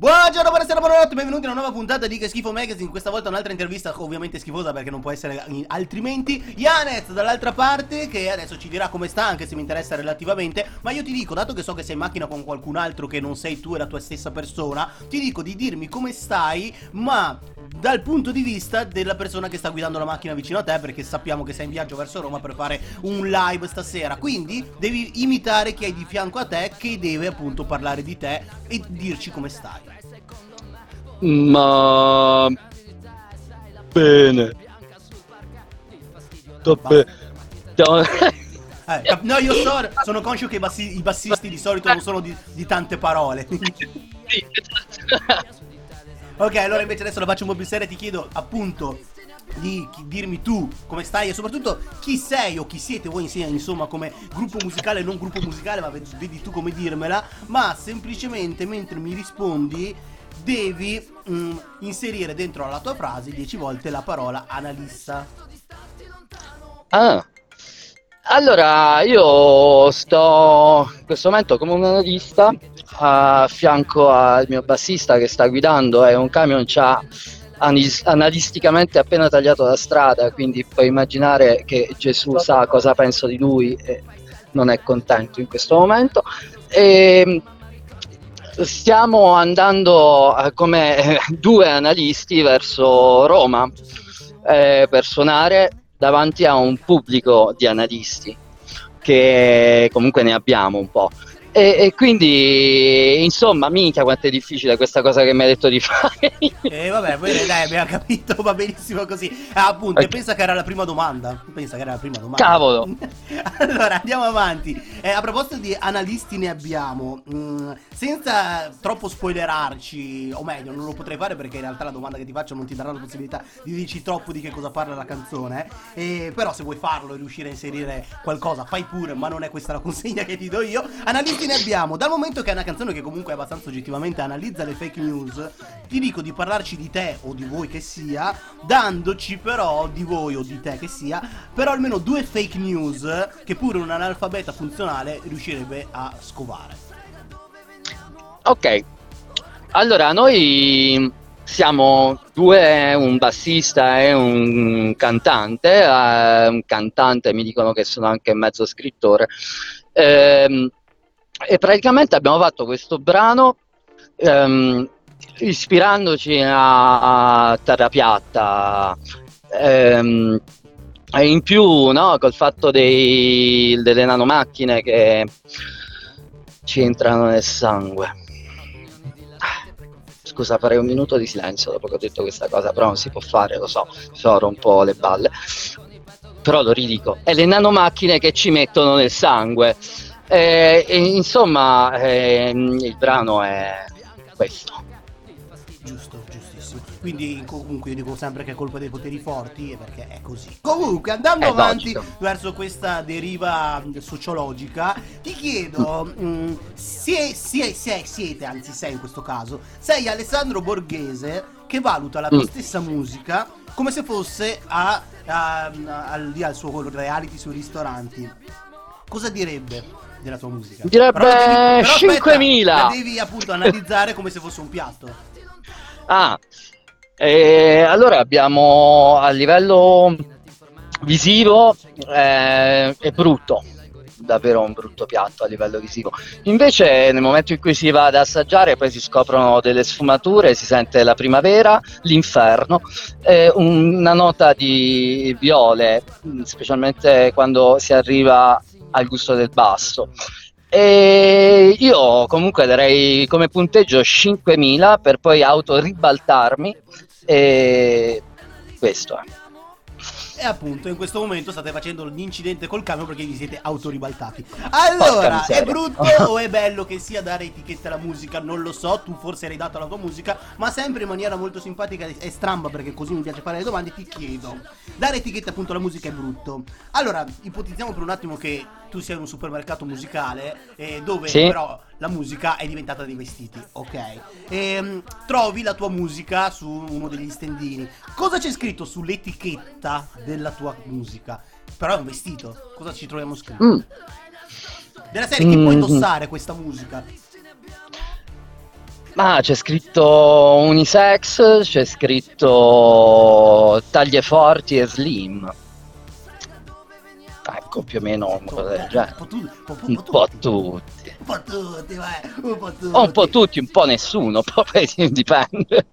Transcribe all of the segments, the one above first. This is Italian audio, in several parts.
Buongiorno, buonasera, buonanotte, benvenuti in una nuova puntata di Che Schifo Magazine. Questa volta un'altra intervista, ovviamente schifosa perché non può essere altrimenti. Yanez dall'altra parte, che adesso ci dirà come sta, anche se mi interessa relativamente. Ma io ti dico, dato che so che sei in macchina con qualcun altro che non sei tu e la tua stessa persona, ti dico di dirmi come stai, ma dal punto di vista della persona che sta guidando la macchina vicino a te, perché sappiamo che sei in viaggio verso Roma per fare un live stasera. Quindi devi imitare chi hai di fianco a te, che deve appunto parlare di te e dirci come stai. Ma bene. Be- eh, no, io so, sono conscio che i, bassi- i, bassisti di solito non sono di, di tante parole. Ok, allora invece adesso la faccio un po' più seria ti chiedo appunto di dirmi tu come stai e soprattutto chi sei o chi siete voi insieme, insomma, come gruppo musicale, non gruppo musicale, ma vedi tu come dirmela, ma semplicemente mentre mi rispondi devi mm, inserire dentro la tua frase 10 volte la parola analista. Ah. Allora, io sto in questo momento come un analista a fianco al mio bassista che sta guidando e un camion ci ha analisticamente appena tagliato la strada, quindi puoi immaginare che Gesù sa cosa penso di lui e non è contento in questo momento. E ehm, stiamo andando eh, come eh, due analisti verso Roma eh, per suonare davanti a un pubblico di analisti che comunque ne abbiamo un po'. E, e, quindi, insomma, minchia quanto è difficile questa cosa che mi hai detto di fare. E eh, vabbè, poi dai, abbiamo capito, va benissimo così. Ah, appunto, okay. pensa che era la prima domanda. Pensa che era la prima domanda. Cavolo. allora, andiamo avanti. Eh, a proposito di analisti ne abbiamo. Mm, senza troppo spoilerarci, o meglio, non lo potrei fare perché in realtà la domanda che ti faccio non ti darà la possibilità di dirci troppo di che cosa parla la canzone. Eh, però se vuoi farlo e riuscire a inserire qualcosa, fai pure, ma non è questa la consegna che ti do io. Analisti ne abbiamo. Dal momento che è una canzone che comunque abbastanza oggettivamente analizza le fake news, ti dico di parlarci di te o di voi che sia, dandoci però di voi o di te che sia, però almeno due fake news che pure un analfabeta funzionale riuscirebbe a scovare. Ok, allora noi siamo due, un bassista e un cantante, eh, un cantante mi dicono che sono anche mezzo scrittore. Eh, e praticamente abbiamo fatto questo brano ehm, ispirandoci a, a Terra Piatta. Ehm, e in più no, col fatto dei, delle nanomacchine che ci entrano nel sangue. Scusa farei un minuto di silenzio dopo che ho detto questa cosa però non si può fare lo so soro un po' le balle. Però lo ridico è le nanomacchine che ci mettono nel sangue eh, insomma, eh, il brano è questo. Giusto, giustissimo. Quindi comunque io dico sempre che è colpa dei poteri forti perché è così. Comunque, andando è avanti logico. verso questa deriva sociologica, ti chiedo, mm, se, se, se, siete, anzi sei in questo caso, sei Alessandro Borghese che valuta la tua mm. stessa musica come se fosse a, a, a, al suo reality sui ristoranti. Cosa direbbe? Della tua musica. Direbbe 5.000. La devi appunto analizzare come se fosse un piatto. Ah, eh, allora abbiamo a livello visivo eh, è brutto davvero un brutto piatto a livello visivo. Invece nel momento in cui si va ad assaggiare poi si scoprono delle sfumature, si sente la primavera, l'inferno, eh, una nota di viole, specialmente quando si arriva al gusto del basso. E io comunque darei come punteggio 5000 per poi autoribaltarmi e questo è. E appunto in questo momento state facendo l'incidente col camion perché vi siete autoribaltati. Allora, è brutto o è bello che sia dare etichetta alla musica? Non lo so, tu forse hai dato la tua musica, ma sempre in maniera molto simpatica e stramba perché così mi piace fare le domande, ti chiedo. Dare etichetta appunto alla musica è brutto. Allora, ipotizziamo per un attimo che tu sei in un supermercato musicale eh, dove sì. però la musica è diventata dei vestiti, ok? E, ehm, trovi la tua musica su uno degli stendini. Cosa c'è scritto sull'etichetta della tua musica? Però è un vestito. Cosa ci troviamo scritto? Mm. Della serie mm. che puoi indossare questa musica. Ma c'è scritto unisex, c'è scritto taglie forti e slim. Ecco, più o meno un po' del genere. Un po' tutti. Un po' tutti, vai. Un po' tutti. Un po' tutti, un po' nessuno, poi dipende.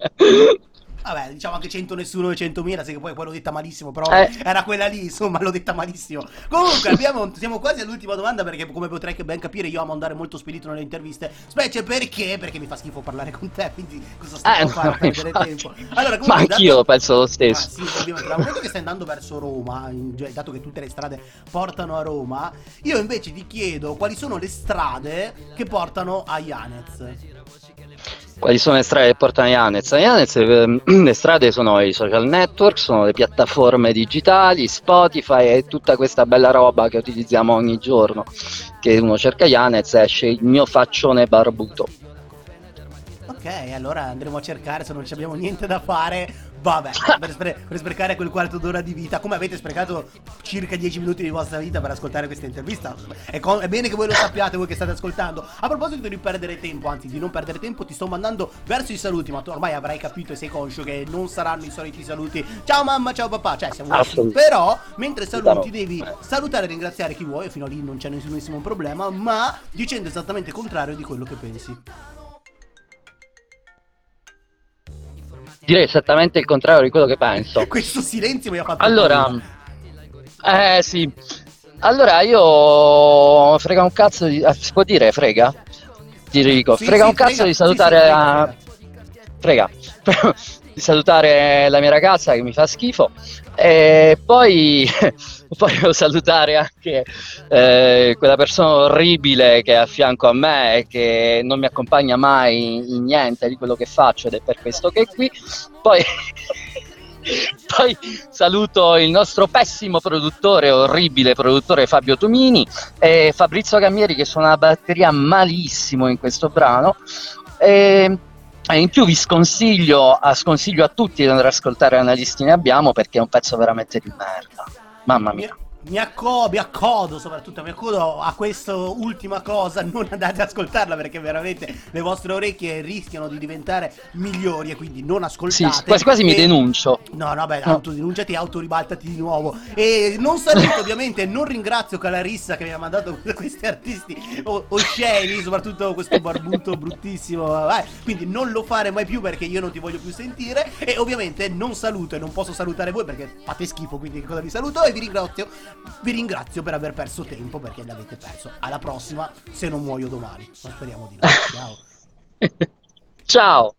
Vabbè, diciamo anche 100 nessuno e 100.000, se poi, poi l'ho detta malissimo, però Eh. era quella lì, insomma, l'ho detta malissimo. Comunque, abbiamo, siamo quasi all'ultima domanda perché come potrai ben capire io amo andare molto spedito nelle interviste, specie perché, perché mi fa schifo parlare con te, quindi cosa stai Eh, a fare no, a perdere infatti. tempo? Allora, Ma comunque, anch'io dato- penso lo Ah, stesso. sì, ovviamente, dal momento che stai andando verso Roma, dato che tutte le strade portano a Roma, io invece ti chiedo quali sono le strade che portano a Yanez. Quali sono le strade che portano a Yanez? Yanez ehm, le strade sono i social network, sono le piattaforme digitali, Spotify e tutta questa bella roba che utilizziamo ogni giorno. Che uno cerca Yanez esce il mio faccione barbuto. Ok, allora andremo a cercare se non ci abbiamo niente da fare. Vabbè, per, spre- per sprecare quel quarto d'ora di vita, come avete sprecato circa 10 minuti di vostra vita per ascoltare questa intervista, è, co- è bene che voi lo sappiate, voi che state ascoltando. A proposito di perdere tempo, anzi di non perdere tempo, ti sto mandando verso i saluti, ma tu ormai avrai capito e sei conscio che non saranno i soliti saluti. Ciao mamma, ciao papà, cioè siamo Assolutamente. Però, mentre saluti, devi salutare e ringraziare chi vuoi, fino a lì non c'è nessunissimo problema, ma dicendo esattamente il contrario di quello che pensi. Direi esattamente il contrario di quello che penso. Questo silenzio mi ha fatto Allora, eh sì. Allora io frega un cazzo di... ah, si può dire frega? Ti dico, Sì, frega sì, un cazzo frega, di salutare sì, frega, a... Frega. Di salutare la mia ragazza che mi fa schifo e poi, devo salutare anche eh, quella persona orribile che è a fianco a me e che non mi accompagna mai in niente di quello che faccio ed è per questo che è qui. Poi, poi saluto il nostro pessimo produttore, orribile produttore Fabio Tumini e Fabrizio Cammieri che suona la batteria malissimo in questo brano. E in più vi sconsiglio a, sconsiglio a tutti di andare ad ascoltare Analisti ne abbiamo perché è un pezzo veramente di merda. Mamma Mi, mia. Mi acco- mi accodo soprattutto, mi accodo a questa ultima cosa, non andate ad ascoltarla perché veramente le vostre orecchie rischiano di diventare migliori e quindi non Sì, ascoltate. quasi quasi mi E- denuncio. No, no, beh, No. autodenunciati, autoribaltati di nuovo. E non saluto ovviamente, non ringrazio Calarissa che mi ha mandato questi artisti o- osceni, soprattutto questo barbuto bruttissimo. eh, quindi non lo fare mai più perché io non ti voglio più sentire. E ovviamente non saluto e non posso salutare voi perché fate schifo, quindi cosa vi saluto e vi ringrazio. Vi ringrazio per aver perso tempo perché l'avete perso. Alla prossima, se non muoio domani. Ma speriamo di no. Ciao. Ciao.